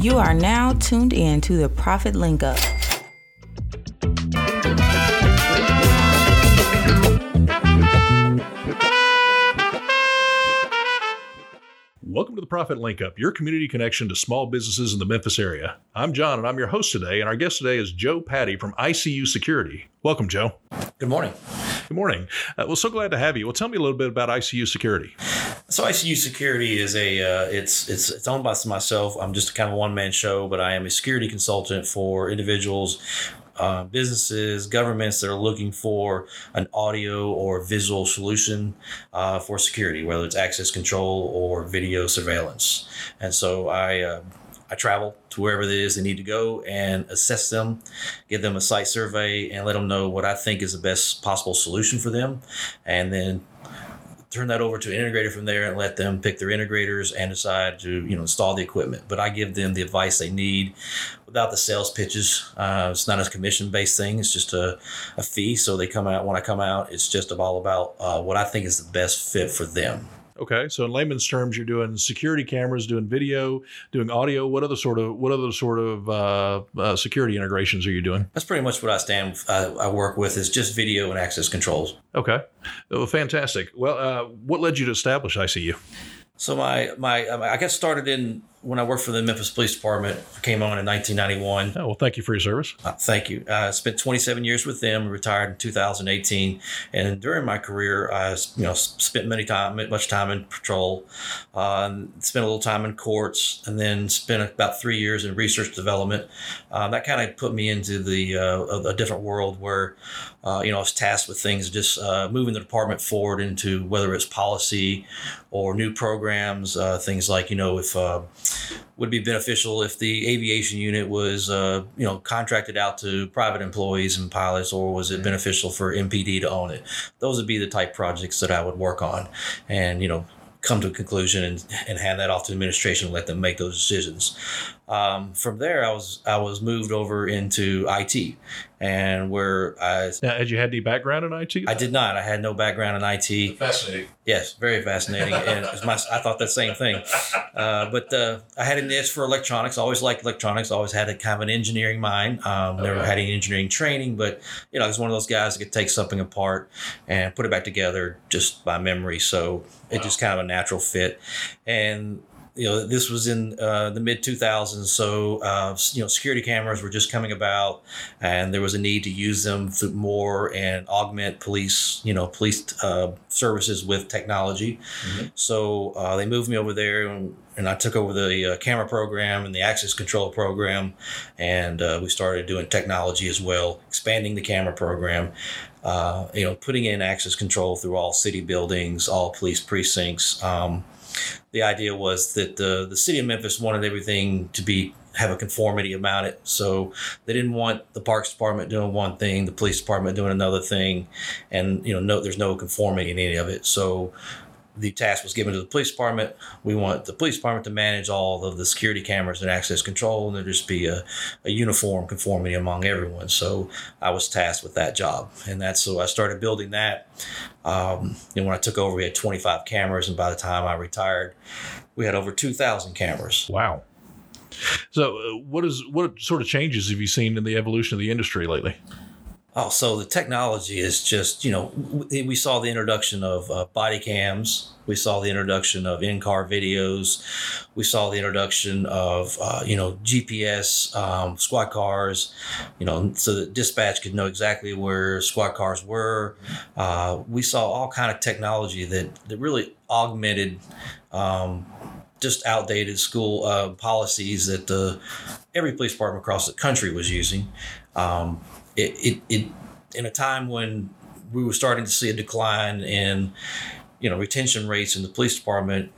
You are now tuned in to the Profit Link Up. Welcome to the Profit Link Up, your community connection to small businesses in the Memphis area. I'm John, and I'm your host today. And our guest today is Joe Patty from ICU Security. Welcome, Joe. Good morning. Good morning. Uh, well, so glad to have you. Well, tell me a little bit about ICU Security. So ICU Security is a uh, it's it's it's owned by myself. I'm just kind of a one man show, but I am a security consultant for individuals, uh, businesses, governments that are looking for an audio or visual solution uh, for security, whether it's access control or video surveillance. And so I. Uh, I travel to wherever it is they need to go and assess them, give them a site survey, and let them know what I think is the best possible solution for them, and then turn that over to an integrator from there and let them pick their integrators and decide to you know install the equipment. But I give them the advice they need without the sales pitches. Uh, it's not a commission based thing. It's just a, a fee. So they come out when I come out. It's just all about uh, what I think is the best fit for them. Okay, so in layman's terms, you're doing security cameras, doing video, doing audio. What other sort of what other sort of uh, uh, security integrations are you doing? That's pretty much what I stand. Uh, I work with is just video and access controls. Okay, well, fantastic. Well, uh, what led you to establish ICU? So my my I got started in when I worked for the Memphis Police Department. I came on in 1991. Oh well, thank you for your service. Uh, thank you. I spent 27 years with them. Retired in 2018, and during my career, I you know spent many time much time in patrol, uh, spent a little time in courts, and then spent about three years in research development. Um, that kind of put me into the uh, a, a different world where uh, you know, I was tasked with things just uh, moving the department forward into whether it's policy or new programs, uh, things like, you know, if uh, would be beneficial if the aviation unit was, uh, you know, contracted out to private employees and pilots, or was it beneficial for MPD to own it? Those would be the type projects that I would work on. And, you know, come to a conclusion and, and hand that off to administration and let them make those decisions. Um, from there, I was I was moved over into IT, and where I now, had you had any background in IT? I did not. I had no background in IT. Fascinating. Yes, very fascinating, and my, I thought that same thing. Uh, but uh, I had an niche for electronics. I always liked electronics. I always had a kind of an engineering mind. Um, okay. Never had any engineering training, but you know, I was one of those guys that could take something apart and put it back together just by memory. So wow. it just kind of a natural fit, and you know, this was in uh, the mid 2000s, so uh, you know, security cameras were just coming about, and there was a need to use them more and augment police, you know, police uh, services with technology. Mm-hmm. So uh, they moved me over there, and, and I took over the uh, camera program and the access control program, and uh, we started doing technology as well, expanding the camera program. you know, putting in access control through all city buildings, all police precincts. Um, the idea was that the the city of Memphis wanted everything to be have a conformity about it. So they didn't want the parks department doing one thing, the police department doing another thing, and you know, no, there's no conformity in any of it. So the task was given to the police department. We want the police department to manage all of the security cameras and access control, and there just be a, a uniform conformity among everyone. So I was tasked with that job, and that's so I started building that. Um, and when I took over, we had 25 cameras, and by the time I retired, we had over 2,000 cameras. Wow. So, uh, what is what sort of changes have you seen in the evolution of the industry lately? Oh, so the technology is just, you know, we saw the introduction of uh, body cams. We saw the introduction of in car videos. We saw the introduction of, uh, you know, GPS, um, squad cars, you know, so that dispatch could know exactly where squad cars were. Uh, we saw all kind of technology that, that really augmented um, just outdated school uh, policies that uh, every police department across the country was using. Um, it, it, it in a time when we were starting to see a decline in you know retention rates in the police department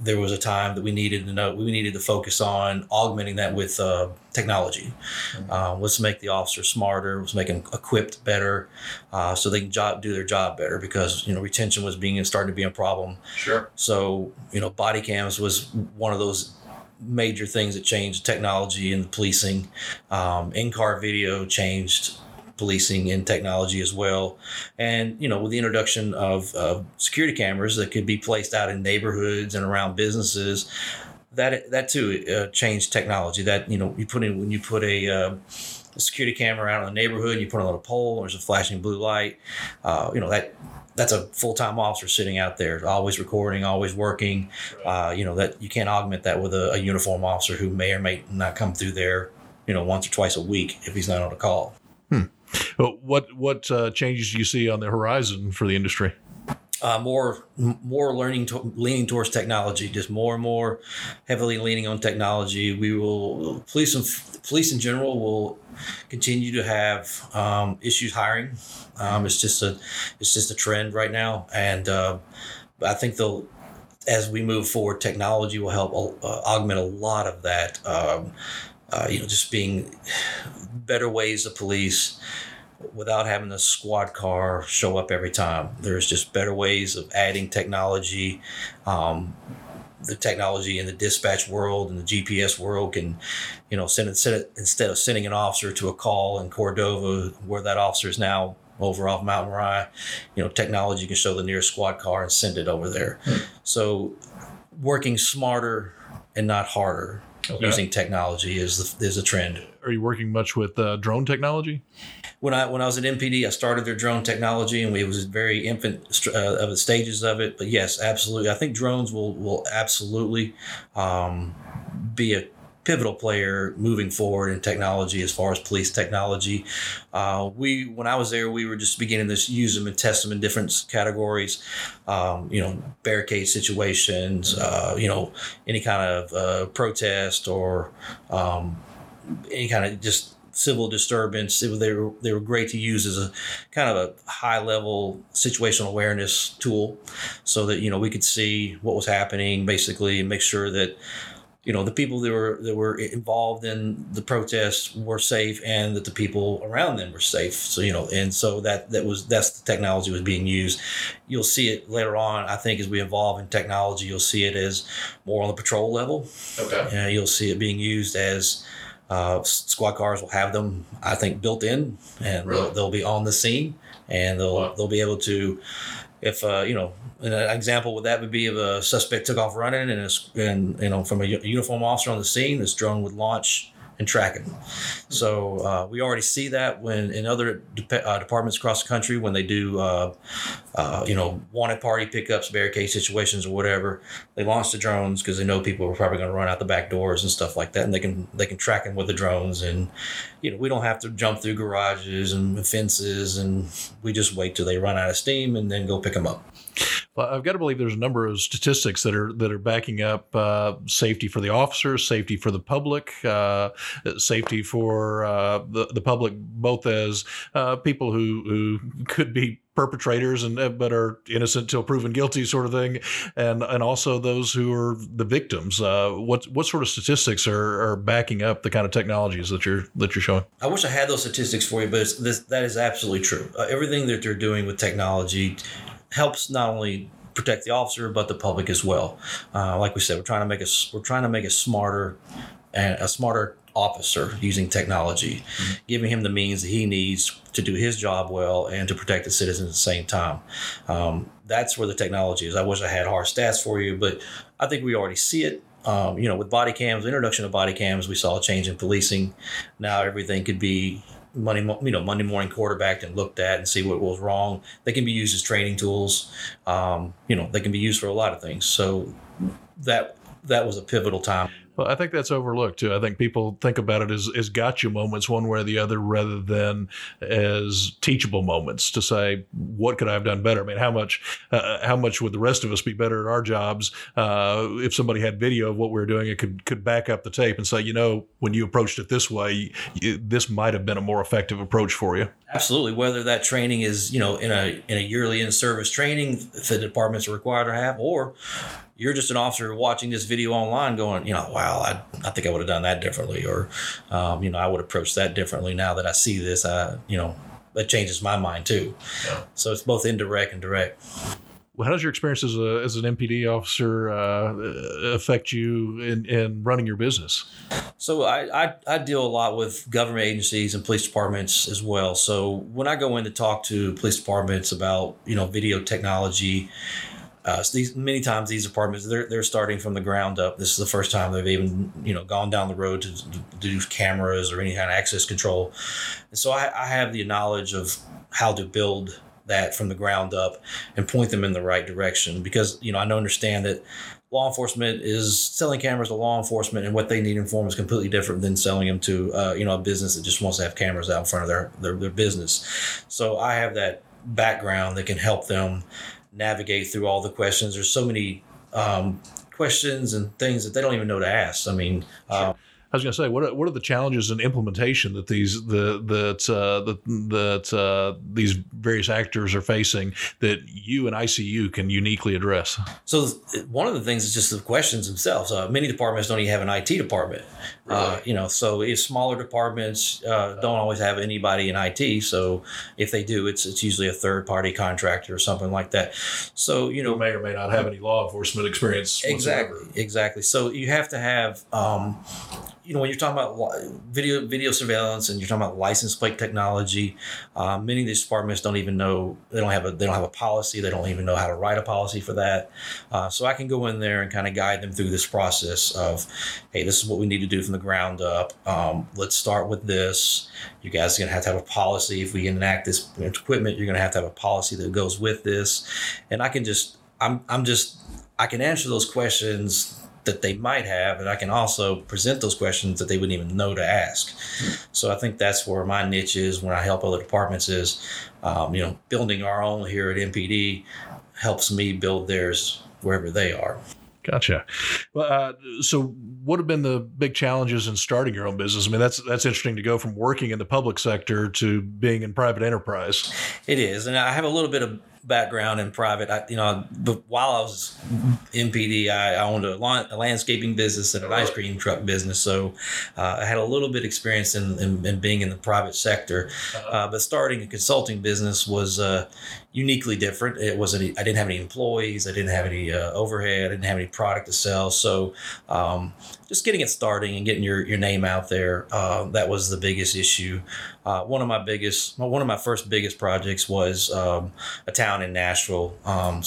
there was a time that we needed to know we needed to focus on augmenting that with uh, technology. Mm-hmm. uh, let's make the officers smarter let's make them equipped better uh, so they can job, do their job better because you know retention was being starting to be a problem. Sure. So you know body cams was one of those major things that changed technology the policing. Um, in car video changed policing and technology as well. And, you know, with the introduction of uh, security cameras that could be placed out in neighborhoods and around businesses, that that too uh, changed technology. That you know, you put in when you put a, a security camera out in the neighborhood, you put on a pole, there's a flashing blue light. Uh, you know that that's a full time officer sitting out there, always recording, always working. Uh, you know that you can't augment that with a, a uniform officer who may or may not come through there. You know, once or twice a week if he's not on a call. Hmm. What what uh, changes do you see on the horizon for the industry? Uh, more more learning to, leaning towards technology, just more and more heavily leaning on technology. We will police and police in general will continue to have um, issues hiring. Um, it's just a it's just a trend right now, and uh, I think they'll as we move forward, technology will help uh, augment a lot of that. Um, uh, you know, just being better ways to police without having a squad car show up every time. There's just better ways of adding technology. Um, the technology in the dispatch world and the GPS world can, you know, send, send it instead of sending an officer to a call in Cordova where that officer is now over off Mount Moriah, you know, technology can show the nearest squad car and send it over there. Hmm. So working smarter and not harder okay. using technology is the, is a trend. Are you working much with uh, drone technology? when I when I was at MPD, I started their drone technology, and we was very infant uh, of the stages of it. But yes, absolutely, I think drones will will absolutely um, be a pivotal player moving forward in technology as far as police technology. Uh, we when I was there, we were just beginning to use them and test them in different categories. Um, you know, barricade situations. Uh, you know, any kind of uh, protest or um, any kind of just civil disturbance. It, they were they were great to use as a kind of a high level situational awareness tool, so that you know we could see what was happening basically and make sure that you know the people that were that were involved in the protests were safe and that the people around them were safe. So you know and so that that was that's the technology was being used. You'll see it later on i think as we evolve in technology you'll see it as more on the patrol level. Okay. And you'll see it being used as uh, squad cars will have them, I think, built in, and really? they'll, they'll, be on the scene, and they'll wow. they'll be able to, if uh, you know, an example with that would be if a suspect took off running and, and you know from a uniform officer on the scene, this drone would launch and tracking. So uh, we already see that when in other de- uh, departments across the country when they do, uh, uh you know, wanted party pickups, barricade situations, or whatever, they launch the drones because they know people are probably going to run out the back doors and stuff like that, and they can they can track them with the drones, and you know we don't have to jump through garages and fences, and we just wait till they run out of steam and then go pick them up. Well, I've got to believe there's a number of statistics that are that are backing up uh, safety for the officers, safety for the public, uh, safety for uh, the the public, both as uh, people who who could be perpetrators and uh, but are innocent till proven guilty, sort of thing, and and also those who are the victims. Uh, what what sort of statistics are, are backing up the kind of technologies that you're that you're showing? I wish I had those statistics for you, but this, that is absolutely true. everything that they're doing with technology helps not only protect the officer but the public as well. Uh, like we said, we're trying to make us we're trying to make a smarter and a smarter officer using technology, mm-hmm. giving him the means that he needs to do his job well and to protect the citizens at the same time. Um, that's where the technology is. I wish I had hard stats for you, but I think we already see it. Um, you know, with body cams, introduction of body cams, we saw a change in policing. Now everything could be Monday, you know, Monday morning quarterbacked and looked at and see what was wrong. They can be used as training tools. Um, you know, they can be used for a lot of things. So that that was a pivotal time well, I think that's overlooked too. I think people think about it as, as gotcha moments one way or the other rather than as teachable moments to say, what could I have done better? I mean, how much, uh, how much would the rest of us be better at our jobs uh, if somebody had video of what we were doing it could, could back up the tape and say, you know, when you approached it this way, you, this might have been a more effective approach for you. Absolutely. Whether that training is, you know, in a, in a yearly in-service training that the departments are required to have, or you're just an officer watching this video online going, you know, wow, I, I think I would have done that differently. Or, um, you know, I would approach that differently now that I see this. I, you know, that changes my mind too. Yeah. So it's both indirect and direct. Well, how does your experience as, a, as an MPD officer uh, affect you in, in running your business? So I, I, I deal a lot with government agencies and police departments as well. So when I go in to talk to police departments about you know video technology, uh, so these many times these departments they're they're starting from the ground up. This is the first time they've even you know gone down the road to, to do cameras or any kind of access control, and so I, I have the knowledge of how to build that from the ground up and point them in the right direction because you know I understand that law enforcement is selling cameras to law enforcement and what they need in form is completely different than selling them to uh, you know a business that just wants to have cameras out in front of their, their their business so i have that background that can help them navigate through all the questions. There's so many um, questions and things that they don't even know to ask. I mean um, I was going to say, what are, what are the challenges in implementation that these the that uh, that that uh, these various actors are facing that you and ICU can uniquely address? So one of the things is just the questions themselves. Uh, many departments don't even have an IT department. Uh, Really? you know, so if smaller departments uh, don't always have anybody in IT. So if they do, it's it's usually a third party contractor or something like that. So you know, may or may not have any law enforcement experience. exactly whatsoever. exactly so you have to have um, you know when you're talking about video video surveillance and you're talking about license plate technology um, many of these departments don't even know they don't have a they don't have a policy they don't even know how to write a policy for that. Uh, so i can go in there and kind of guide them through this process of hey this is what we need to do from the ground up. Um, let's start with this. You guys are going to have to have a policy. If we enact this equipment you're going to have to have a policy that goes with this. And i can just i'm, I'm just I can answer those questions that they might have, and I can also present those questions that they wouldn't even know to ask. So I think that's where my niche is when I help other departments is, um, you know, building our own here at MPD helps me build theirs wherever they are. Gotcha. Well, uh, so what have been the big challenges in starting your own business? I mean, that's that's interesting to go from working in the public sector to being in private enterprise. It is, and I have a little bit of background in private. I, you know, but while I was MPD, I, I owned a, lawn, a landscaping business and an ice cream truck business, so uh, I had a little bit experience in, in, in being in the private sector. Uh, but starting a consulting business was uh, uniquely different. It wasn't. I didn't have any employees. I didn't have any uh, overhead. I didn't have any product to sell. So um, just getting it starting and getting your, your name out there uh, that was the biggest issue. Uh, one of my biggest, one of my first biggest projects was um, a town in Nashville, um,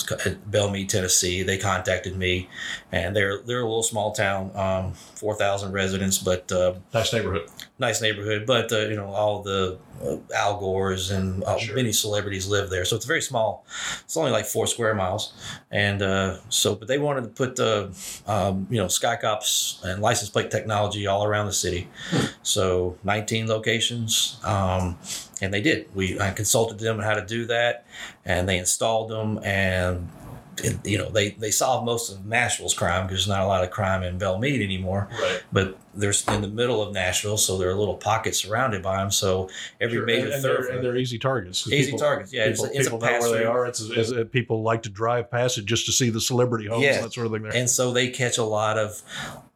Belle Meade, Tennessee. They contacted me, and they're they're a little small town, um, four thousand residents, but uh, Nice neighborhood. nice neighborhood, but uh, you know all the uh, Al Gores and uh, Sure. many celebrities live there, so it's very small. It's only like four square miles, and uh, so but they wanted to put uh, um, you know Skycops and license plate technology all around the city, so 19 locations. Um, and they did. We I consulted them on how to do that, and they installed them, and it- you know they they solved most of Nashville's crime because there's not a lot of crime in Belle Meade anymore Right. but they're in the middle of Nashville, so there are little pockets surrounded by them. So every major and, and they're, and they're easy targets. easy targets. Yeah, People, it's, a- it's a people know pass where they are. It's, it's, uh, people like to drive past it just to see the celebrity homes Yeah. and that sort of thing. There. And so they catch a lot of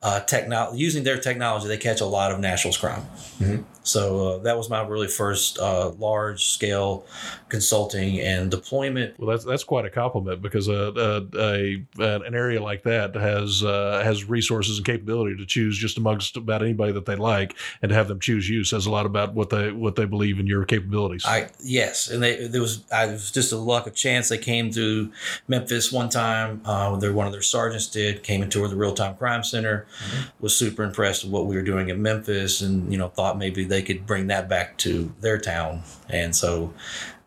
uh, technology using their technology. They catch a lot of Nashville's crime. Mhm. So uh, that was my really first uh, large scale consulting and deployment. Well, that's that's quite a compliment because uh, uh, a an area like that has uh, has resources and capability to choose just amongst about anybody that they like, and to have them choose you says a lot about what they what they believe in your capabilities. I yes, and they there was I it was just a luck of chance. They came to Memphis one time. Uh, they're one of their sergeants did came and toured the real time crime center. Mm-hmm. Was super impressed with what we were doing in Memphis, and you know thought maybe they could bring that back to their town. And so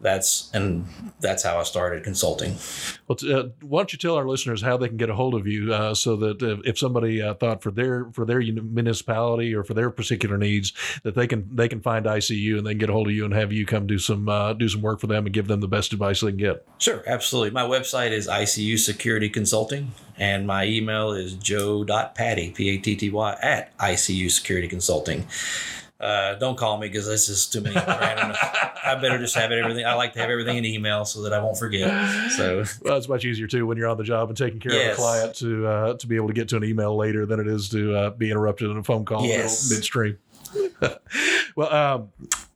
that's and that's how I started consulting. Well, t- uh, why don't you tell our listeners how they can get a hold of you, uh, so that if, if somebody uh, thought for their for their municipality or for their particular needs, that they can they can find ICU and they can get a hold of you and have you come do some uh, do some work for them and give them the best advice they can get. Sure, absolutely. My website is ICU Security Consulting, and my email is joe.patty, P A T T Y, at ICU Security Consulting. Uh, don't call me because this is too many. I better just have everything. I like to have everything in email so that I won't forget. So Well, it's much easier too when you're on the job and taking care Yes. of a client to uh, to be able to get to an email later than it is to uh, be interrupted in a phone call Yes. midstream. well, um,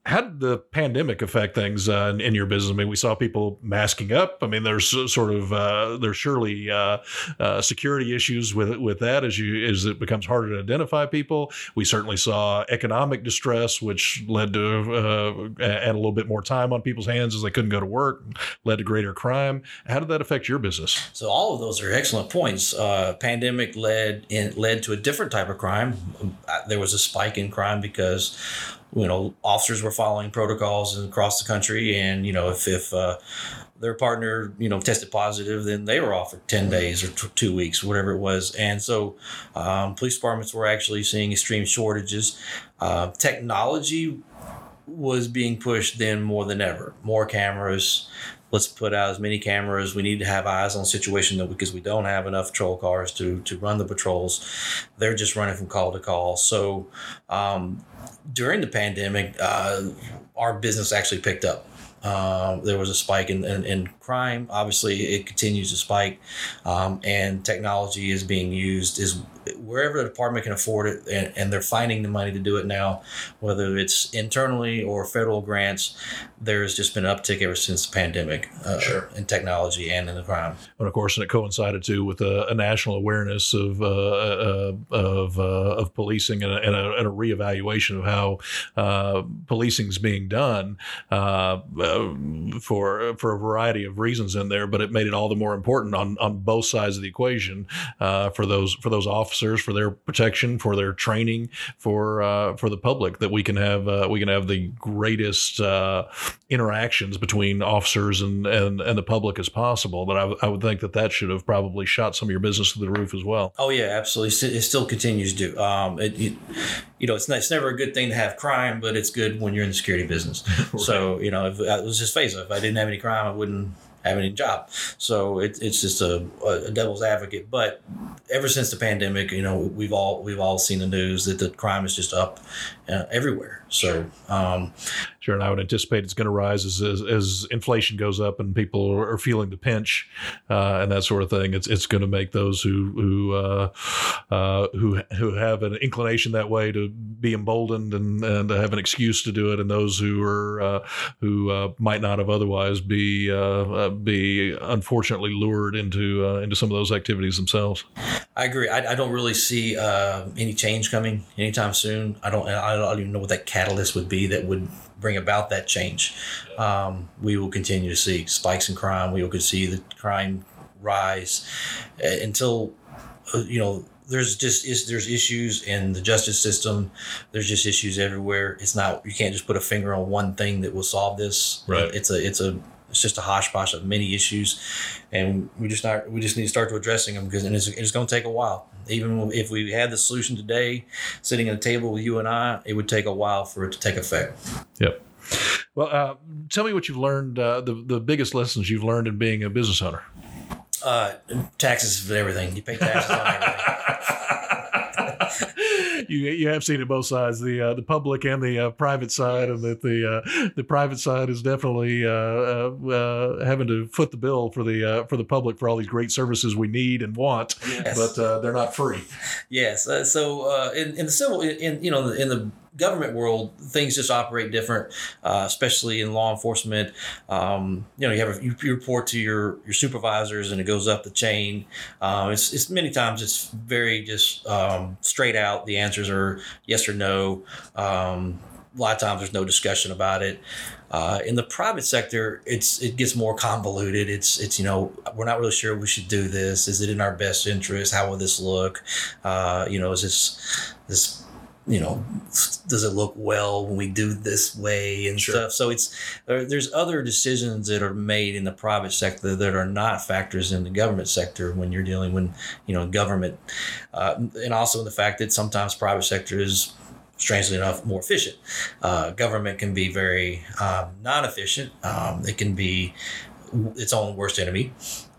how did the pandemic affect things uh, in, in, your business? I mean, we saw people masking up. I mean, there's sort of uh, there's surely uh, uh, security issues with with that as you as it becomes harder to identify people. We certainly saw economic distress, which led to uh, and a little bit more time on people's hands as they couldn't go to work, led to greater crime. How did that affect your business? So all of those are excellent points. Uh, pandemic led in, led to a different type of crime. There was a spike in crime because you know, officers were following protocols across the country, and you know, if if uh, their partner, you know, tested positive, then they were off for ten days or t- two weeks, whatever it was. And so, um, police departments were actually seeing extreme shortages. Uh, technology was being pushed then more than ever. More cameras, let's put out as many cameras. We need to have eyes on situation because we don't have enough patrol cars to to run the patrols. They're just running from call to call. So um, during the pandemic, uh, our business actually picked up. Um, there was a spike in, in, in, crime. Obviously, it continues to spike, um, and technology is being used is wherever the department can afford it, and, and, they're finding the money to do it now, whether it's internally or federal grants. There's just been an uptick ever since the pandemic uh, sure. in technology and in the crime. And of course, and it coincided too with a, a national awareness of uh, uh, of uh, of policing and a, and, a, and a, reevaluation of how uh, policing is being done uh, for for a variety of reasons in there. But it made it all the more important on on both sides of the equation for those for those officers officers for their protection, for their training, for uh, for the public that we can have uh, we can have the greatest uh, interactions between officers and, and and the public as possible. But I, I would think that that should have probably shot some of your business to the roof as well. Oh yeah, absolutely. It still continues to. Um, it, it, you know, it's not, it's never a good thing to have crime, but it's good when you're in the security business. right. So you know, if, it was just face it. If I didn't have any crime, I wouldn't have any job. So it, it's just a, a, devil's advocate. But ever since the pandemic, you know, we've all we've all seen the news that the crime is just up uh, everywhere. So um, Sure, and I would anticipate it's going to rise as, as, as inflation goes up and people are feeling the pinch uh, and that sort of thing. It's it's going to make those who who uh, uh, who who have an inclination that way to be emboldened and and have an excuse to do it, and those who are uh, who uh, might not have otherwise be uh, be unfortunately lured into into some of those activities themselves. I agree. I, I don't really see any change coming anytime soon. I don't. I don't even know what that catalyst would be that would bring about that change. Um, we will continue to see spikes in crime. We will see the crime rise uh, until uh, you know there's just is there's issues in the justice system. There's just issues everywhere. It's not you can't just put a finger on one thing that will solve this. Right. It's a it's a it's just a hodgepodge of many issues, and we just not we just need to start to addressing them because it's, it's going to take a while. Even if we had the solution today, sitting at a table with you and I, it would take a while for it to take effect. Yep. Well, uh, tell me what you've learned. Uh, the the biggest lessons you've learned in being a business owner. Uh, taxes for everything. You pay taxes on everything. you you have seen it both sides, the uh, the public and the uh, private side, and that the uh, the private side is definitely uh, uh, uh, having to foot the bill for the for the public for all these great services we need and want, yes. but they're not free. Yes. so in, in the civil, in you know, in the government world, things just operate different, uh, especially in law enforcement. Um, you know, you have a, you, report to your your supervisors, and it goes up the chain. Uh, it's, it's many times it's very just um, straight out. The answers are yes or no. Um, a lot of times there's no discussion about it. Uh, in the private sector, it's it gets more convoluted. It's it's you know we're not really sure we should do this. Is it in our best interest? How will this look? Uh, you know, is this this you know, does it look well when we do this way and sure. stuff? So it's there, there's other decisions that are made in the private sector that are not factors in the government sector when you're dealing with you know government, uh, and also the fact that sometimes private sector is strangely enough more efficient. Uh, government can be very um, non-efficient. Um, it can be its own worst enemy.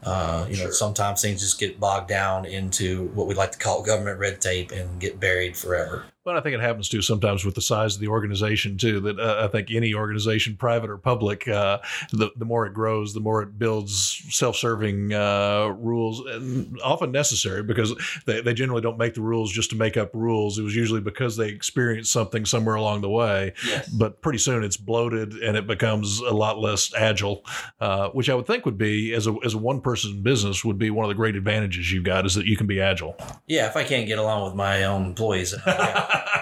Uh, you know, sometimes things just get bogged down into what we like to call government red tape and get buried forever. Well, I think it happens too sometimes with the size of the organization too. That uh, I think any organization, private or public, uh, the the more it grows, the more it builds self-serving uh, rules, and often necessary because they, they generally don't make the rules just to make up rules. It was usually because they experienced something somewhere along the way. Yes. But pretty soon it's bloated and it becomes a lot less agile, uh, which I would think would be as a as a one person business would be one of the great advantages you've got is that you can be agile. Yeah, if I can't get along with my own employees,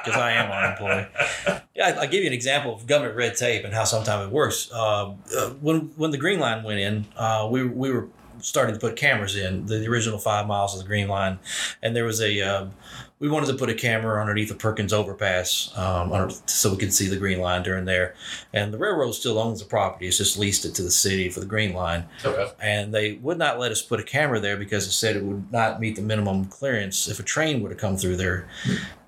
because I am an employee. Yeah, I- I'll give you an example of government red tape and how sometimes it works. Uh, uh, when when the Green Line went in, uh, we we were starting to put cameras in the original five miles of the Green Line, and there was a um, we wanted to put a camera underneath the Perkins overpass um, under, so we could see the Green Line during there. And the railroad still owns the property; it's just leased it to the city for the Green Line Okay. and they would not let us put a camera there because it said it would not meet the minimum clearance if a train were to come through there.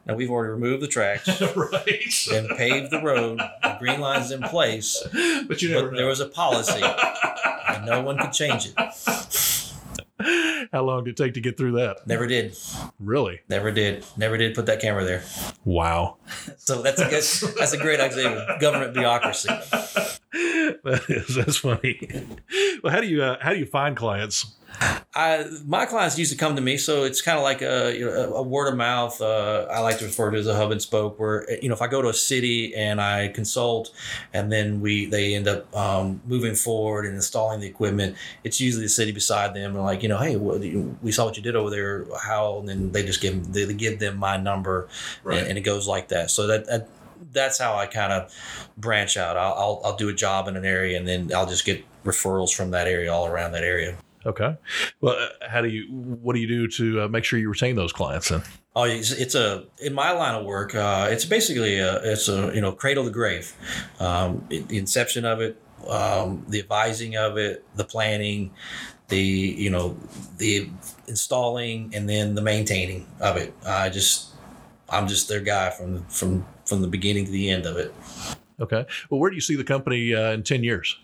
Now we've already removed the tracks right. and paved the road. The green line's in place, but you never but know. there was a policy, and no one could change it. How long did it take to get through that? Never did. Really? Never did. Never did put that camera there. Wow. So that's a good, that's a great example of government bureaucracy. That is that's funny. Well, how do you uh, how do you find clients? I my clients used to come to me, so it's kind of like a, you know, a word of mouth. Uh, I like to refer to as a hub and spoke, where you know if I go to a city and I consult, and then we they end up um, moving forward and installing the equipment, it's usually the city beside them. And like you know, hey, you- we saw what you did over there. How? And then they just give them, they give them my number, and, and it goes like that. So that. that that's how I kind of branch out. I'll, I'll I'll do a job in an area, and then I'll just get referrals from that area all around that area. Okay. Well, uh, how do you what do you do to uh, make sure you retain those clients then? Oh, it's, it's a in my line of work. Uh, it's basically a it's a you know cradle to grave, um, it- the inception of it, um, the advising of it, the planning, the you know the installing, and then the maintaining of it. I just I'm just their guy from from from the beginning to the end of it. Okay. Well, where do you see the company uh, in ten years?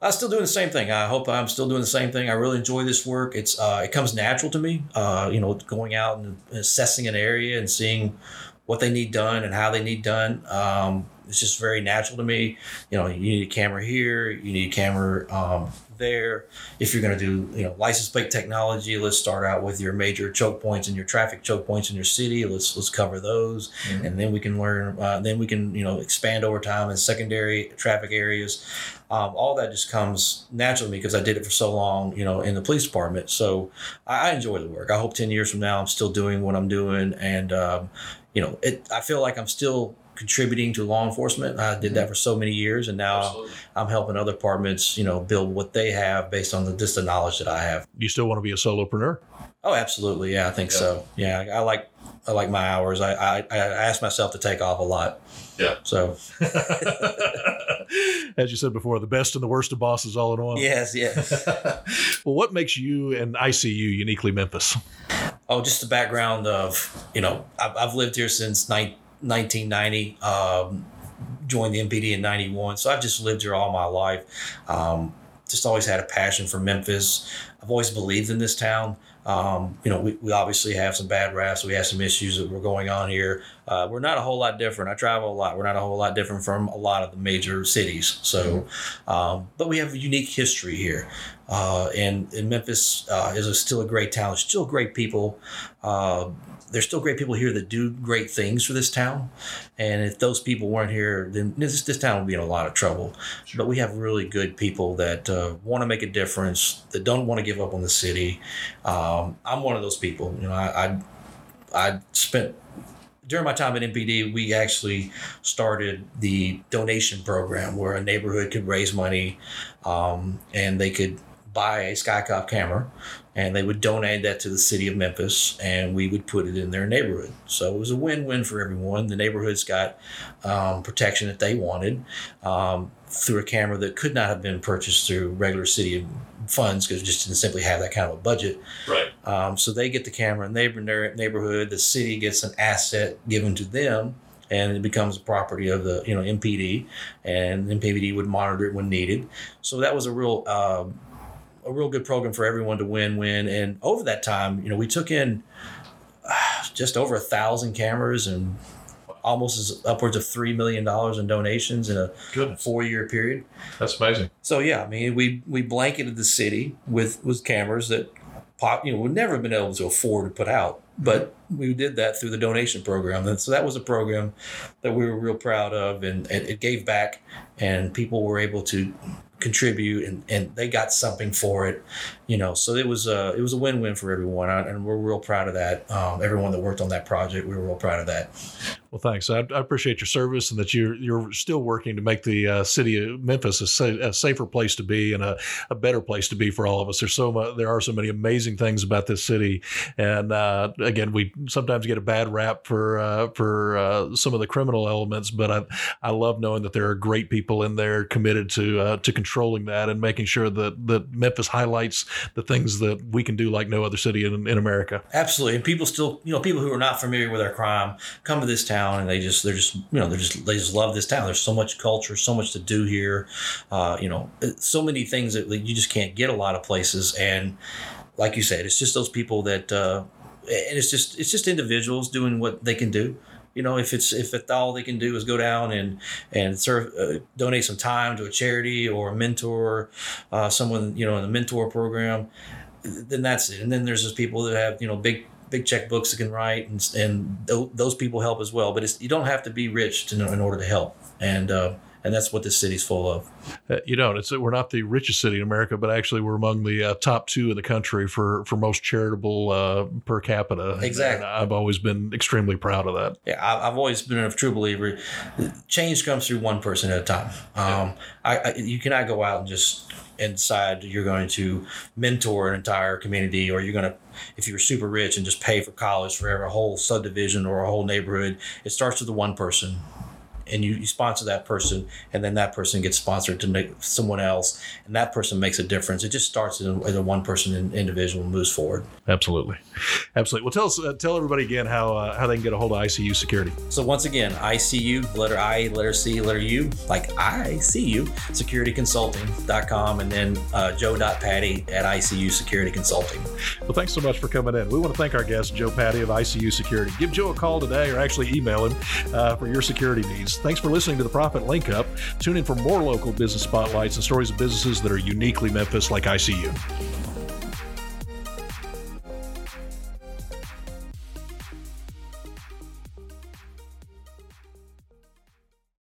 I'm still doing the same thing. I hope I'm still doing the same thing. I really enjoy this work. It's uh, it comes natural to me. Uh, you know, going out and assessing an area and seeing what they need done and how they need done. Um, it's just very natural to me. You know, you need a camera here. You need a camera um, there. If you're going to do you know license plate technology, let's start out with your major choke points and your traffic choke points in your city. Let's let's cover those, and then we can learn. Uh, then we can you know expand over time in secondary traffic areas um, all that just comes naturally to me because I did it for so long, you know, in the police department. So I, I enjoy the work. I hope 10 years from now I'm still doing what I'm doing. And, um, you know, it, I feel like I'm still contributing to law enforcement. I did that mm-hmm. for so many years. And now I'm helping other departments, you know, build what they have based on the, just the knowledge that I have. You still want to be a solopreneur? Oh, absolutely. Yeah, I think so. Yeah. I, I like, I like my hours. I, I, I ask myself to take off a lot. Yeah. So As you said before, the best and the worst of bosses all in one. yes, yes. well, what makes you and ICU uniquely Memphis? Oh, just the background of, you know, I've, I've lived here since ni- 1990, um, joined the MPD in 91. So I've just lived here all my life. Um, just always had a passion for Memphis. I've always believed in this town. Um, you know, we, we obviously have some bad raps. We have some issues that were going on here. Uh, we're not a whole lot different. I travel a lot. We're not a whole lot different from a lot of the major cities. So, um, but we have a unique history here. Uh, and, and Memphis uh, is a, still a great town. Still great people. There's still great people here that do great things for this town. And if those people weren't here, then this, this town would be in a lot of trouble. But we have really good people that uh, want to make a difference, that don't want to give up on the city. Um, I'm one of those people. You know, I, I, I spent during my time at MPD, we actually started the donation program where a neighborhood could raise money um, and they could buy a Skycop camera and they would donate that to the city of Memphis and we would put it in their neighborhood. So it was a win win for everyone. The neighborhoods got um, protection that they wanted um, through a camera that could not have been purchased through regular city funds because just didn't simply have that kind of a budget. Right. Um, so they get the camera in their their neighborhood. The city gets an asset given to them, and it becomes a property of the you know MPD, and MPD would monitor it when needed. So that was a real uh, a real good program for everyone to win win. And over that time, you know, we took in uh, just over a thousand cameras and almost as upwards of three million dollars in donations in a Goodness, four year period. that's amazing. So yeah, I mean, we we blanketed the city with with cameras that pop, you know, would never have been able to afford to put out, but we did that through the donation program. And so that was a program that we were real proud of, and, and it gave back, and people were able to contribute and, and they got something for it you know so it was a it was a win-win for everyone and we're real proud of that. Um, everyone that worked on that project we were real proud of that Well, thanks. I, I appreciate your service and that you're you're still working to make the uh, city of Memphis a, sa- a safer place to be and a, a better place to be for all of us. There's so much, there are so many amazing things about this city, and uh, again, we sometimes get a bad rap for uh, for uh, some of the criminal elements, but I I love knowing that there are great people in there committed to uh, to controlling that and making sure that that Memphis highlights the things that we can do like no other city in, in America. absolutely and people still you know people who are not familiar with our crime come to this town and they just they're just you know they're just they just love this town. There's so much culture so much to do here. Uh, you know so many things that you just can't get a lot of places. And like you said it's just those people that uh, and it's just it's just individuals doing what they can do. You know if it's if it, all they can do is go down and and serve uh, donate some time to a charity or a mentor uh, someone you know in the mentor program then that's it. And then there's those people that have you know big big checkbooks that can write and, and th- those people help as well but you don't have to be rich to know, in order to help. And uh, and that's what this city's full of Uh, you don't. It's we're not the richest city in America, but actually we're among the uh, top two in the country for for most charitable uh, per capita. Exactly. And I've always been extremely proud of that. Yeah, I- I've always been a true believer. Change comes through one person at a time. Um, I, I, you cannot go out and just and decide you're going to mentor an entire community, or you're going to, if you're super rich and just pay for college for a whole subdivision or a whole neighborhood. It starts with the one person. And you, you sponsor that person, and then that person gets sponsored to make someone else, and that person makes a difference. It just starts as a, as a one person in- individual and moves forward. Absolutely, absolutely. Well, tell us, uh, tell everybody again how uh, how they can get a hold of ICU Security. So once again, ICU, letter I, letter C, letter U, like I see you, securityconsulting.com, and then uh, joe.patty at ICU Security Consulting. Well, thanks so much for coming in. We want to thank our guest Joe Patty of ICU Security. Give Joe a call today, or actually email him uh, for your security needs. Thanks for listening to the Profit Link Up. Tune in for more local business spotlights and stories of businesses that are uniquely Memphis, like ICU.